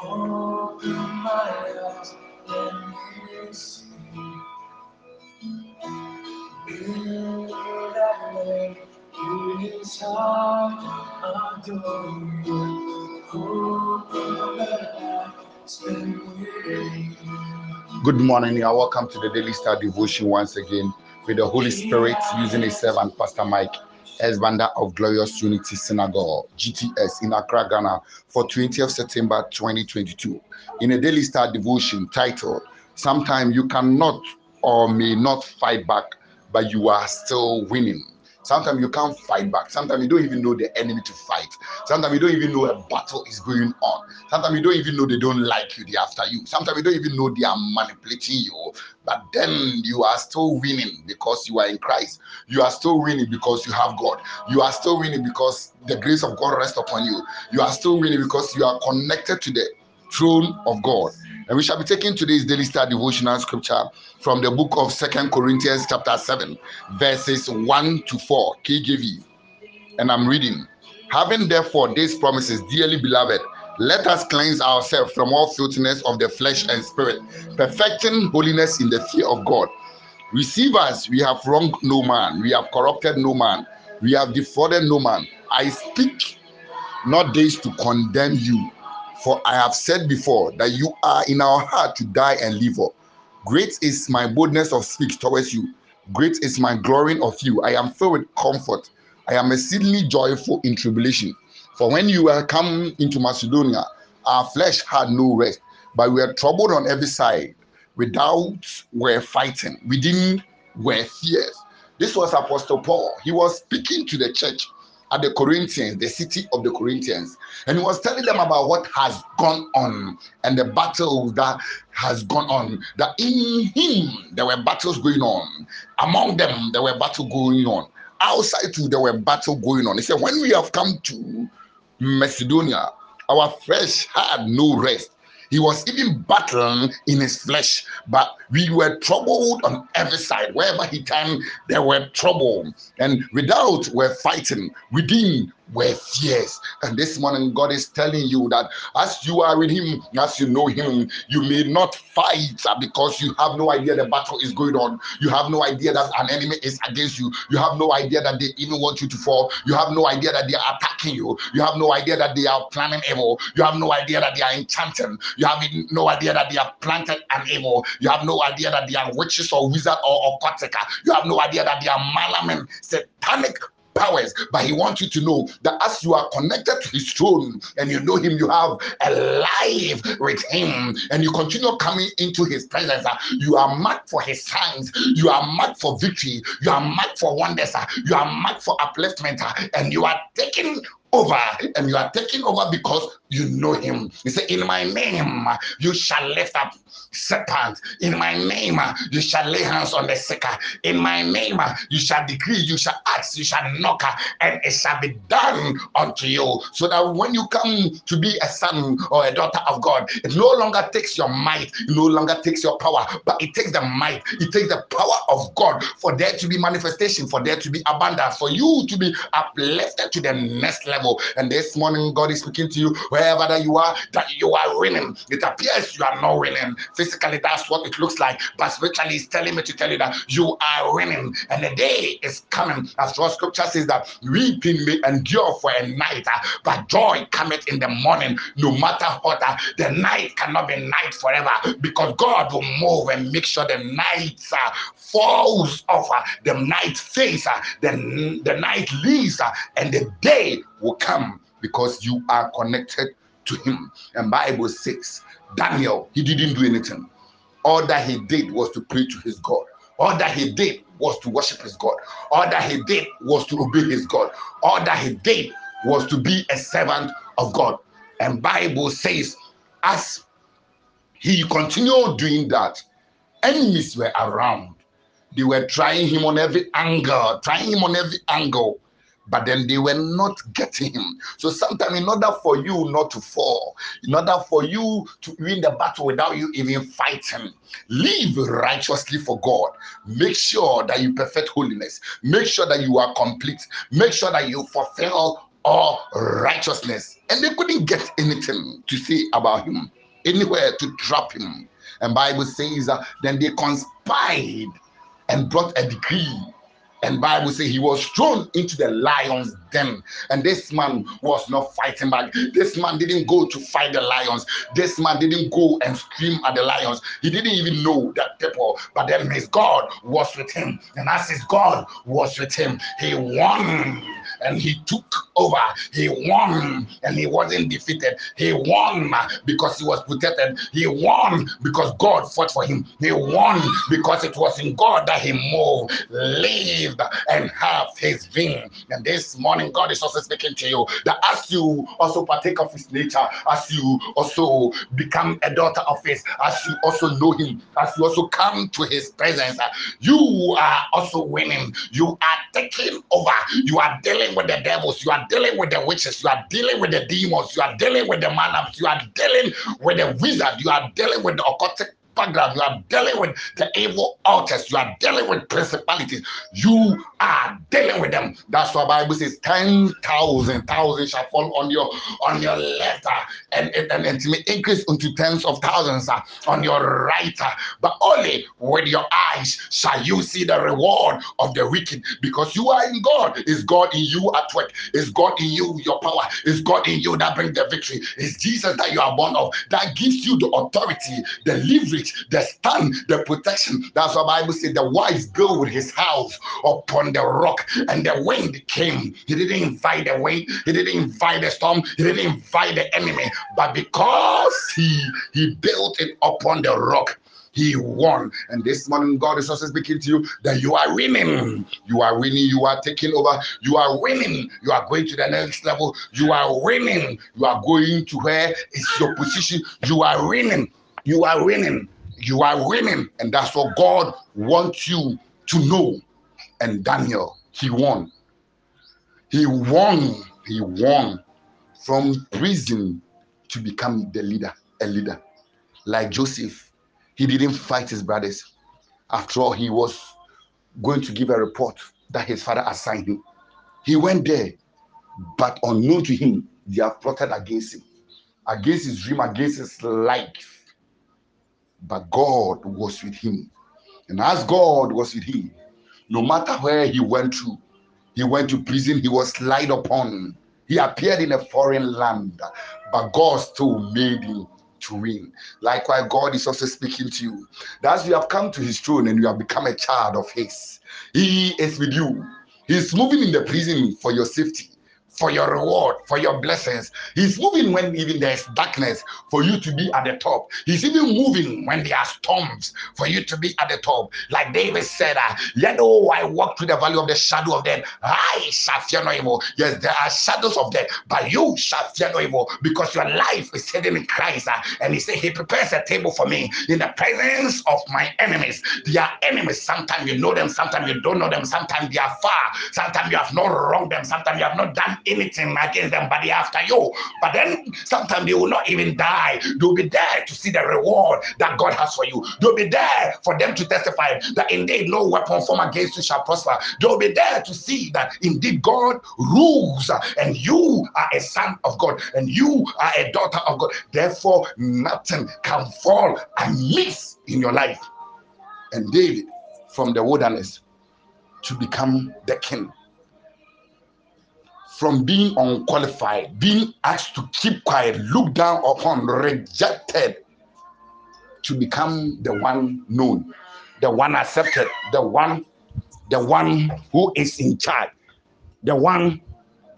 Open my eyes, let me see. That way, adore you. Open my eyes, with you. Good morning. You are welcome to the Daily Star Devotion once again with the Holy Spirit using His servant, Pastor Mike, Esbanda of Glorious Unity Synagogue, GTS in Accra, Ghana, for 20th September 2022. In a Daily Star Devotion titled, Sometimes you cannot or may not fight back, but you are still winning. Sometimes you can't fight back. Sometimes you don't even know the enemy to fight. Sometimes you don't even know a battle is going on. Sometimes you don't even know they don't like you, they after you. Sometimes you don't even know they are manipulating you. But then you are still winning because you are in Christ. You are still winning because you have God. You are still winning because the grace of God rests upon you. You are still winning because you are connected to the throne of God. And we shall be taking today's daily star devotional scripture from the book of Second Corinthians, chapter 7, verses 1 to 4, KJV. And I'm reading. Having therefore these promises, dearly beloved, let us cleanse ourselves from all filthiness of the flesh and spirit, perfecting holiness in the fear of God. Receive us, we have wronged no man, we have corrupted no man, we have defrauded no man. I speak not this to condemn you, for I have said before that you are in our heart to die and live up. Great is my boldness of speech towards you. Great is my glorying of you. I am filled with comfort. I am exceedingly joyful in tribulation. For when you were come into Macedonia, our flesh had no rest, but we were troubled on every side. Without were fighting, within were fears. This was Apostle Paul. He was speaking to the church at the Corinthians, the city of the Corinthians, and he was telling them about what has gone on and the battle that has gone on. That in him there were battles going on. Among them there were battles going on. Outside too there were battles going on. He said, when we have come to Macedonia, our flesh had no rest. He was even battling in his flesh, but we were troubled on every side. Wherever he turned, there were trouble, and without were fighting. Within were fears. And this morning, God is telling you that as you are with Him, as you know Him, you may not fight uh, because you have no idea the battle is going on. You have no idea that an enemy is against you. You have no idea that they even want you to fall. You have no idea that they are attacking you. You have no idea that they are planning evil. You have no idea that they are enchanting. You have no idea that they have planted an evil. You have no idea that they are witches or wizard or occultic. You have no idea that they are malaman, satanic powers, but he wants you to know that as you are connected to his throne and you know him, you have a life with him, and you continue coming into his presence. uh, You are marked for his signs, you are marked for victory, you are marked for wonders, uh, you are marked for upliftment, uh, and you are taking over and you are taking over because you know him. He said, In my name you shall lift up serpents. In my name you shall lay hands on the sick. In my name you shall decree, you shall ask, you shall knock, and it shall be done unto you. So that when you come to be a son or a daughter of God, it no longer takes your might, it no longer takes your power, but it takes the might, it takes the power of God for there to be manifestation, for there to be abundance, for you to be uplifted to the next level. And this morning, God is speaking to you wherever that you are, that you are winning. It appears you are not winning. Physically, that's what it looks like. But spiritually, it's telling me to tell you that you are winning. And the day is coming. As what scripture says that weeping may endure for a night, uh, but joy cometh in the morning. No matter what, uh, the night cannot be night forever because God will move and make sure the night uh, falls off, uh, the night fades, uh, the, the night leaves, uh, and the day will come because you are connected to him. And Bible says, Daniel, he didn't do anything. All that he did was to pray to his God. All that he did was to worship his God. All that he did was to obey his God. All that he did was to be a servant of God. And Bible says, as he continued doing that, enemies were around. They were trying him on every angle, trying him on every angle but then they were not getting him. So sometimes, in order for you not to fall, in order for you to win the battle without you even fighting, live righteously for God. Make sure that you perfect holiness. Make sure that you are complete. Make sure that you fulfill all righteousness. And they couldn't get anything to say about him, anywhere to trap him. And Bible says uh, then they conspired and brought a decree and bible say he was thrown into the lion's den. And this man was not fighting back. This man didn't go to fight the lions. This man didn't go and scream at the lions. He didn't even know that people but then his god was with him. And as his god was with him he won. And he took over. He won. And he wasn't defeated. He won because he was protected. He won because god fought for him. He won because it was in god that he moved and have his being. And this morning god is also speaking to you that as you also partake of his nature as you also become a daughter of his as you also know him as you also come to his presence you are also winning. You are taking over. You are dealing with the devils. You are dealing with the witches. You are dealing with the demons. You are dealing with the manams you are dealing with the wizard. You are dealing with the occultic You are dealing with the evil altars. You are dealing with principalities. You are dealing with them. That's why Bible says ten thousand, thousand shall fall on your on your left, uh, and, and, and it may increase unto tens of thousands uh, on your right. Uh, but only with your eyes shall you see the reward of the wicked, because you are in God. Is God in you at work? Is God in you your power? Is God in you that brings the victory? Is Jesus that you are born of that gives you the authority, the leverage the stand, the protection. That's what Bible said. The wise built his house upon the rock, and the wind came. He didn't invite the wind, he didn't invite the storm, he didn't invite the enemy, but because he he built it upon the rock he won. And this morning, God is also speaking to you that you are winning. You are winning. You are taking over. You are winning. You are going to the next level. You are winning. You are going to where is your position. You are winning. You are winning. You are winning, and that's what God wants you to know. And Daniel, he won. He won. He won from prison to become the leader, a leader. Like Joseph, he didn't fight his brothers. After all, he was going to give a report that his father assigned him. He went there, but unknown to him, they have plotted against him, against his dream, against his life but God was with him. And as God was with him, no matter where he went to, he went to prison, he was lied upon. He appeared in a foreign land, but God still made him to win. Likewise, God is also speaking to you. That you have come to his throne and you have become a child of his, he is with you. He's moving in the prison for your safety for your reward, for your blessings. He's moving when even there's darkness for you to be at the top. He's even moving when there are storms for you to be at the top. Like David said, uh, Yet though I walk through the valley of the shadow of death, I shall fear no evil. Yes, there are shadows of death, but you shall fear no evil because your life is hidden in Christ. Uh, and he said, He prepares a table for me in the presence of my enemies. They are enemies. Sometimes you know them, sometimes you don't know them, sometimes they are far, sometimes you have not wronged them, sometimes you have not done anything against them, but they after you. But then sometimes you will not even die. They'll be there to see the reward that God has for you. They'll be there for them to testify that indeed no weapon formed against you shall prosper. They'll be there to see that indeed God rules and you are a son of God and you are a daughter of God. Therefore, nothing can fall amiss in your life. And David from the wilderness to become the king from being unqualified, being asked to keep quiet, looked down upon, rejected, to become the one known, the one accepted, the one, the one who is in charge, the one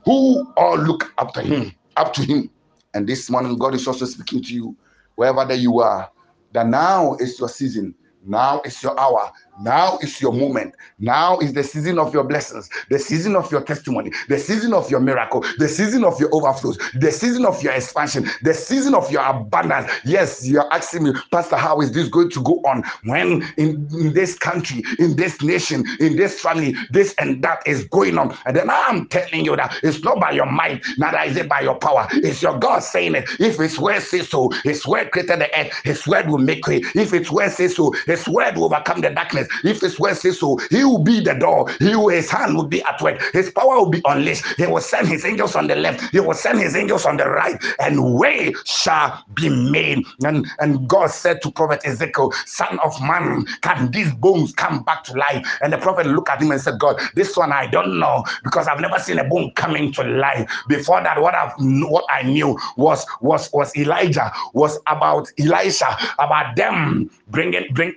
who all look up to him, up to him. And this morning, God is also speaking to you, wherever that you are, that now is your season, now is your hour, now is your moment. Now is the season of your blessings, the season of your testimony, the season of your miracle, the season of your overflows, the season of your expansion, the season of your abundance. Yes, you're asking me, Pastor, how is this going to go on when in, in this country, in this nation, in this family, this and that is going on? And then I'm telling you that it's not by your might, neither is it by your power. It's your God saying it. If it's where says so, His word created the earth, His word will make way. If it's where says so, His word will overcome the darkness. If His word says so, He will be the door. He will, His hand will be at work. His power will be unleashed. He will send His angels on the left. He will send His angels on the right, and way shall be made. And and God said to Prophet Ezekiel, Son of man, can these bones come back to life? And the prophet looked at him and said, God, this one I don't know because I've never seen a bone coming to life. Before that, what I've what I knew was was was Elijah was about Elisha about them bringing bring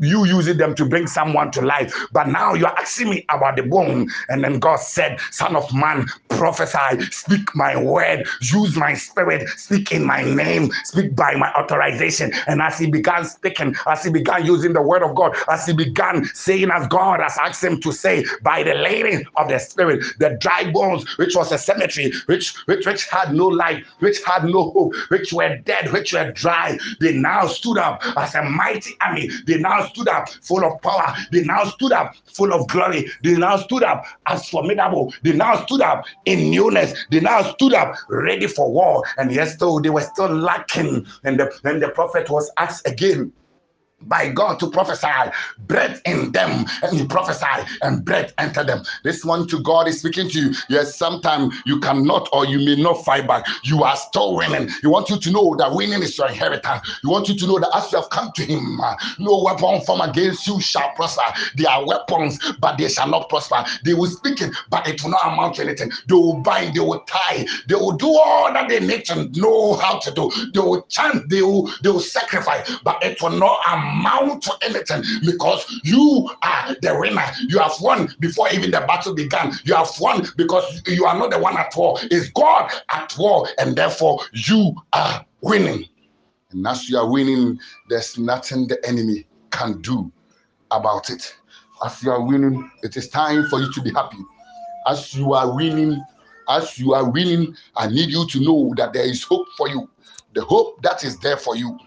you using them to bring someone to life. But now you're asking me about the bone. And then God said, Son of man, prophesy, speak my word, use my spirit, speak in my name, speak by my authorization. And as he began speaking, as he began using the word of God, as he began saying as God has asked him to say, by the laying of the spirit, the dry bones, which was a cemetery, which which, which had no life, which had no hope, which were dead, which were dry, they now stood up as a mighty army. They now stood up full of power. They now stood up full of glory. They now stood up as formidable. They now stood up in newness. They now stood up ready for war. And yes, though they were still lacking. And the, and the prophet was asked again by God to prophesy, breath in them, and you prophesy, and breath enter them. This one to God is speaking to you. Yes, sometimes you cannot or you may not fight back. You are still winning. He wants you to know that winning is your inheritance. He wants you to know that as you have come to Him, uh, no weapon formed against you shall prosper. They are weapons, but they shall not prosper. They will speak it, but it will not amount to anything. They will bind, they will tie, they will do all that they need to know how to do. They will chant, they will, they will sacrifice, but it will not amount amount to anything because you are the winner. You have won before even the battle began. You have won because you are not the one at war. It's God at war, and therefore you are winning. And as you are winning, there's nothing the enemy can do about it. As you are winning, it is time for you to be happy. As you are winning, as you are winning, I need you to know that there is hope for you. The hope that is there for you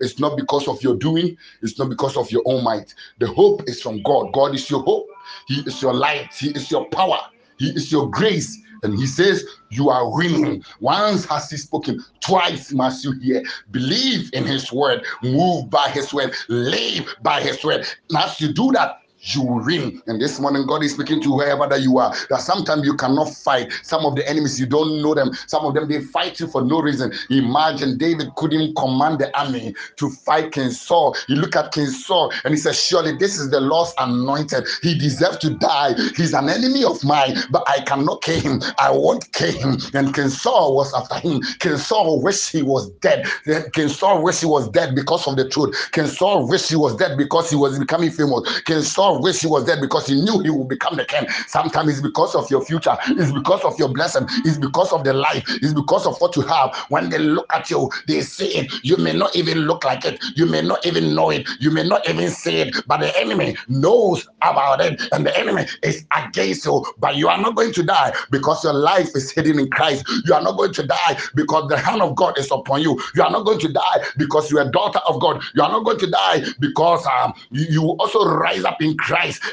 it's not because of your doing, it's not because of your own might. The hope is from God. God is your hope, He is your light, He is your power, He is your grace. And he says, You are winning. Once has he spoken, twice must you hear. Believe in his word, move by his word, live by his word. And as you do that, you win. And this morning, God is speaking to whoever that you are. That sometimes you cannot fight. Some of the enemies, you don't know them. Some of them, they fight you for no reason. Imagine David couldn't command the army to fight King Saul. You look at King Saul and he says, Surely this is the Lord's anointed. He deserves to die. He's an enemy of mine, but I cannot kill him. I won't kill him. And King Saul was after him. King Saul wished he was dead. King Saul wished he was dead because of the truth. King Saul wished he was dead because he was becoming famous. King Saul wish he was dead because he knew he would become the king. Sometimes it's because of your future, it's because of your blessing, it's because of the life, it's because of what you have. When they look at you, they see it. You may not even look like it, you may not even know it, you may not even see it, but the enemy knows about it, and the enemy is against you. But you are not going to die because your life is hidden in Christ. You are not going to die because the hand of God is upon you. You are not going to die because you are a daughter of God. You are not going to die because um, you, you also rise up in Christ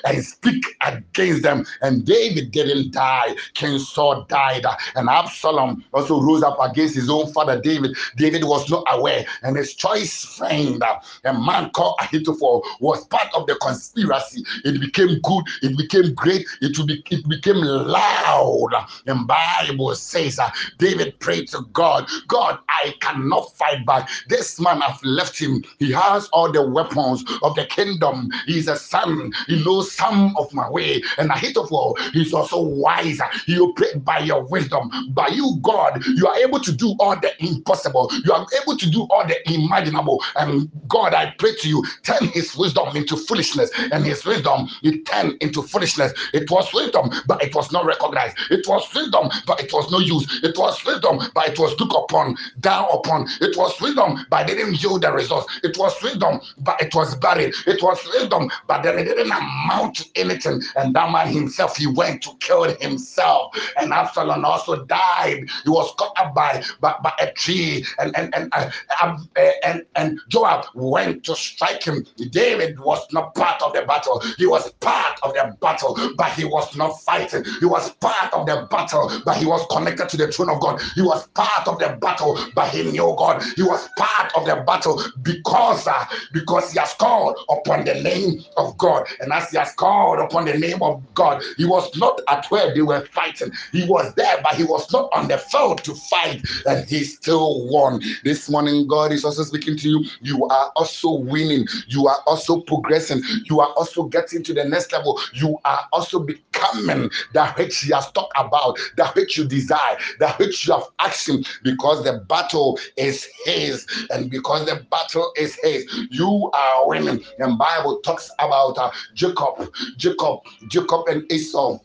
and speak against them. And David didn't die. King Saul died. And Absalom also rose up against his own father David. David was not aware. And his choice friend, a man called Ahithophel, was part of the conspiracy. It became good. It became great. It, be, it became loud. And Bible says uh, David prayed to God, God, I cannot fight back. This man, I've left him. He has all the weapons of the kingdom. He's a son. He knows some of my way. And Ahithophel, he's also wiser. He operate by your wisdom. By you, God, you are able to do all the impossible. You are able to do all the imaginable. And God, I pray to you, turn his wisdom into foolishness. And his wisdom, it turned into foolishness. It was wisdom, but it was not recognized. It was wisdom, but it was no use. It was wisdom, but it was looked upon, down upon. It was wisdom, but it didn't yield the results. It was wisdom, but it was buried. It was wisdom, but then didn't didn't amount to anything. And that man himself, he went to kill himself. And Absalom also died. He was caught up by by, by a tree, and and and, uh, um, uh, and and Joab went to strike him. David was not part of the battle. He was part of the battle, but he was not fighting. He was part of the battle, but he was connected to the throne of God. He was part of the battle, but he knew God. He was part of the battle because uh, because he has called upon the name of God, and as he has called upon the name of God, he was not at where they were fighting. He was there, but he was not on the field to fight, and he still won. This morning, God is also speaking to you. You are also winning. You are also progressing. You are also getting to the next level. You are also becoming that which He has talked about, that which you desire, that which you have asked Him, because the battle is His, and because the battle is His, you are winning. And Bible talks about uh, Jacob, Jacob, Jacob and Esau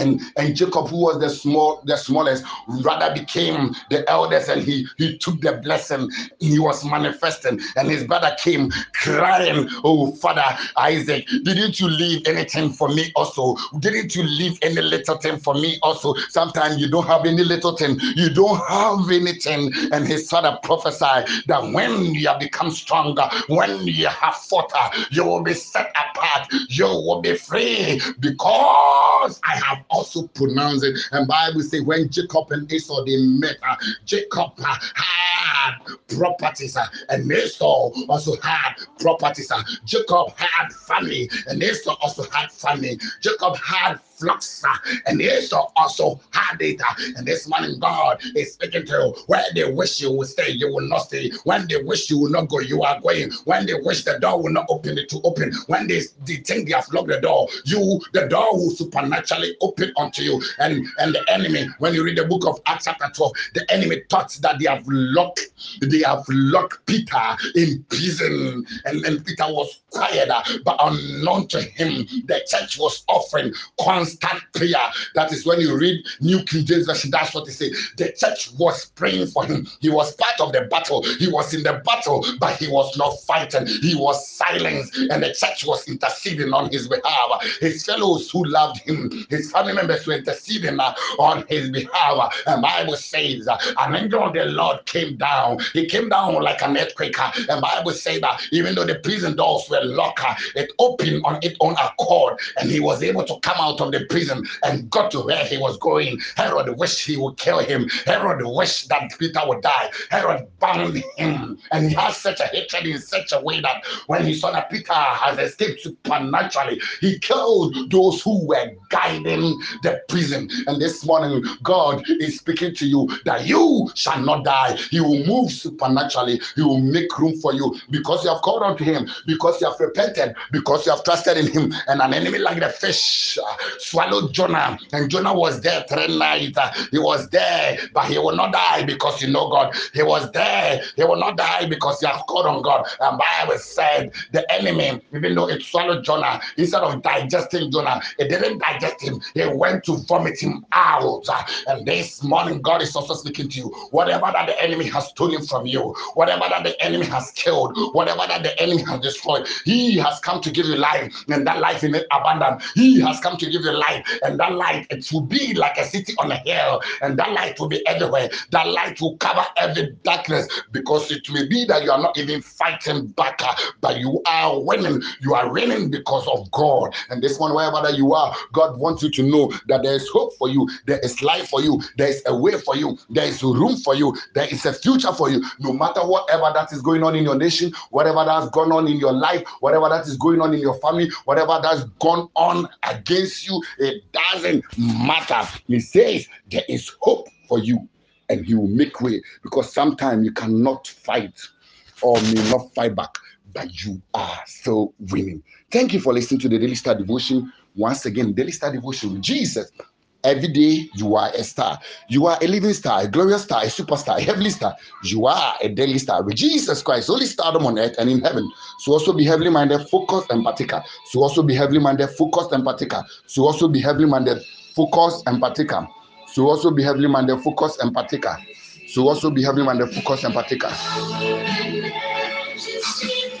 and and Jacob, who was the small, the smallest, rather became the eldest, and he he took the blessing. He was manifesting, and his brother came crying, "Oh, Father Isaac, didn't you leave anything for me also? Didn't you leave any little thing for me also? Sometimes you don't have any little thing, you don't have anything." And his father prophesied that when you have become stronger, when you have fought, you will be set apart, you will be free because I have also pronounce it. And Bible say when Jacob and Esau they met, uh, Jacob uh, had properties uh, and Esau also had properties. Uh, Jacob had family and Esau also had family. Jacob had uh, and Esau also had it. And this morning God is speaking to you. Where they wish you will stay, you will not stay. When they wish you will not go, you are going. When they wish the door will not open, it to open. When they, they think they have locked the door, you the door will supernaturally open unto you. And and the enemy, when you read the book of Acts chapter 12, the enemy thought that they have locked, they have locked Peter in prison, and, and Peter was quiet, but unknown to him, the church was offering constant prayer. That is when you read New King James Version, that's what they say. The church was praying for him. He was part of the battle. He was in the battle, but he was not fighting. He was silenced, and the church was interceding on his behalf. His fellows who loved him, his family members were interceding uh, on his behalf. And Bible says, uh, an angel of the Lord came down. He came down like an earthquake. uh, And Bible says that even though the prison doors were locked, it opened on its own accord, and he was able to come out of the prison and got to where he was going. Herod wished he would kill him. Herod wished that Peter would die. Herod bound him, and he has such a hatred in such a way that when he saw that Peter has escaped supernaturally, he killed those who were guiding the prison. And this morning, God is speaking to you that you shall not die. He will move supernaturally. He will make room for you because you have called unto him, because you have repented, because you have trusted in him. And an enemy like the fish swallowed Jonah, and Jonah was there three nights. He was there, but he will not die because you know God. He was there. He will not die because you have called on God. And Bible said the enemy, even though it swallowed Jonah, instead of digesting Jonah, it didn't digest him. He went to vomit him out. And this morning, God is also speaking to you. Whatever that the enemy has stolen from you, whatever that the enemy has killed, whatever that the enemy has destroyed, he has come to give you life, and that life in it abundant. He has come to give you life, and that light it will be like a city on a hill, and that light will be everywhere. That light will cover every darkness because it may be that you are not even fighting back, uh, but you are winning. You are winning because of God. And this one, wherever that you are, God wants you to know that there is hope for you, there is life for you, there is a way for you, there is room for you, there is a future for you. No matter whatever that is going on in your nation, whatever that's gone on in your life, whatever that is going on in your family, whatever that's gone on against you, it doesn't matter. He says there is hope for you and he will make way because sometimes you cannot fight or may not fight back, but you are still winning. Thank you for listening to the Daily Star Devotion. Once again, Daily Star Devotion Jesus. Every day you are a star. You are a living star, a glorious star, a superstar, a heavenly star. You are a daily star with Jesus Christ, only stardom on earth and in heaven. So also be heavily minded, focused, and particular. So also be heavily minded, focused, and particular. So also be heavily minded, focused, and particular. So also be heavily minded, focused, and particular. So also be heavily minded, focused, and particular. Just keep